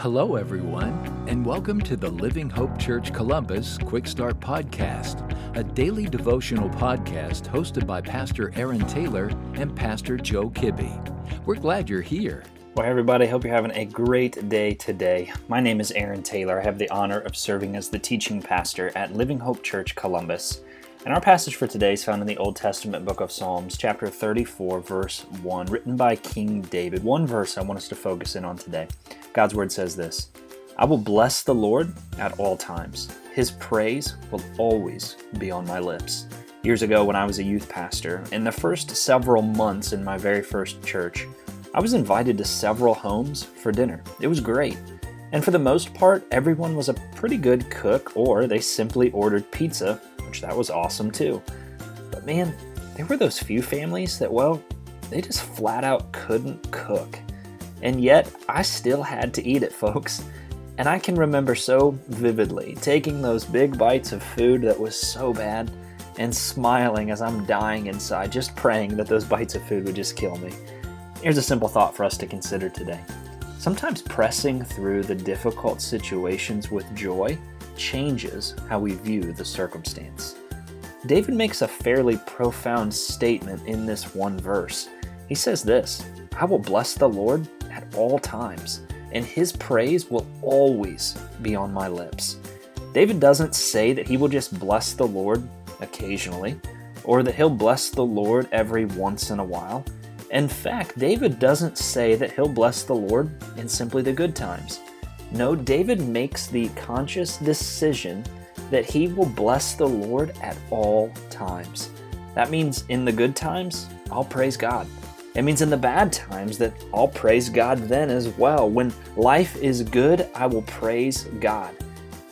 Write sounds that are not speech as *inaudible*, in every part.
Hello, everyone, and welcome to the Living Hope Church Columbus Quick Start Podcast, a daily devotional podcast hosted by Pastor Aaron Taylor and Pastor Joe Kibbe. We're glad you're here. Well, everybody, hope you're having a great day today. My name is Aaron Taylor. I have the honor of serving as the teaching pastor at Living Hope Church Columbus. And our passage for today is found in the Old Testament book of Psalms, chapter 34, verse 1, written by King David. One verse I want us to focus in on today. God's word says this I will bless the Lord at all times. His praise will always be on my lips. Years ago, when I was a youth pastor, in the first several months in my very first church, I was invited to several homes for dinner. It was great. And for the most part, everyone was a pretty good cook, or they simply ordered pizza that was awesome too. But man, there were those few families that, well, they just flat out couldn't cook. And yet, I still had to eat it, *laughs* folks. And I can remember so vividly taking those big bites of food that was so bad and smiling as I'm dying inside, just praying that those bites of food would just kill me. Here's a simple thought for us to consider today. Sometimes pressing through the difficult situations with joy changes how we view the circumstance. David makes a fairly profound statement in this one verse. He says this I will bless the Lord at all times, and his praise will always be on my lips. David doesn't say that he will just bless the Lord occasionally, or that he'll bless the Lord every once in a while. In fact, David doesn't say that he'll bless the Lord in simply the good times. No, David makes the conscious decision that he will bless the Lord at all times. That means in the good times, I'll praise God. It means in the bad times that I'll praise God then as well. When life is good, I will praise God.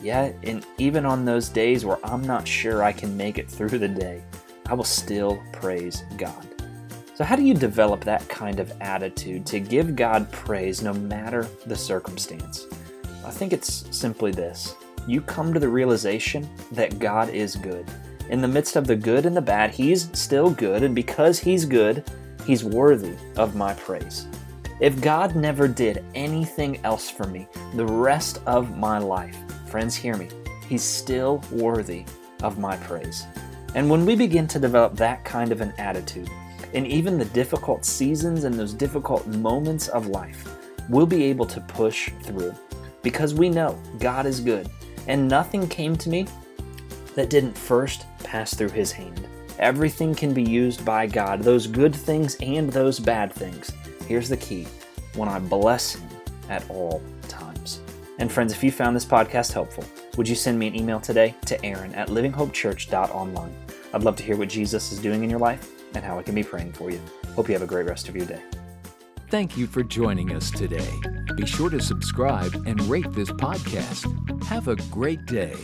Yeah, and even on those days where I'm not sure I can make it through the day, I will still praise God. So, how do you develop that kind of attitude to give God praise no matter the circumstance? I think it's simply this you come to the realization that God is good. In the midst of the good and the bad, He's still good, and because He's good, He's worthy of my praise. If God never did anything else for me the rest of my life, friends, hear me, He's still worthy of my praise. And when we begin to develop that kind of an attitude, in even the difficult seasons and those difficult moments of life, we'll be able to push through because we know God is good, and nothing came to me that didn't first pass through His hand. Everything can be used by God, those good things and those bad things. Here's the key when I bless Him at all times. And friends, if you found this podcast helpful, would you send me an email today to Aaron at livinghopechurch.online? I'd love to hear what Jesus is doing in your life and how I can be praying for you. Hope you have a great rest of your day. Thank you for joining us today. Be sure to subscribe and rate this podcast. Have a great day.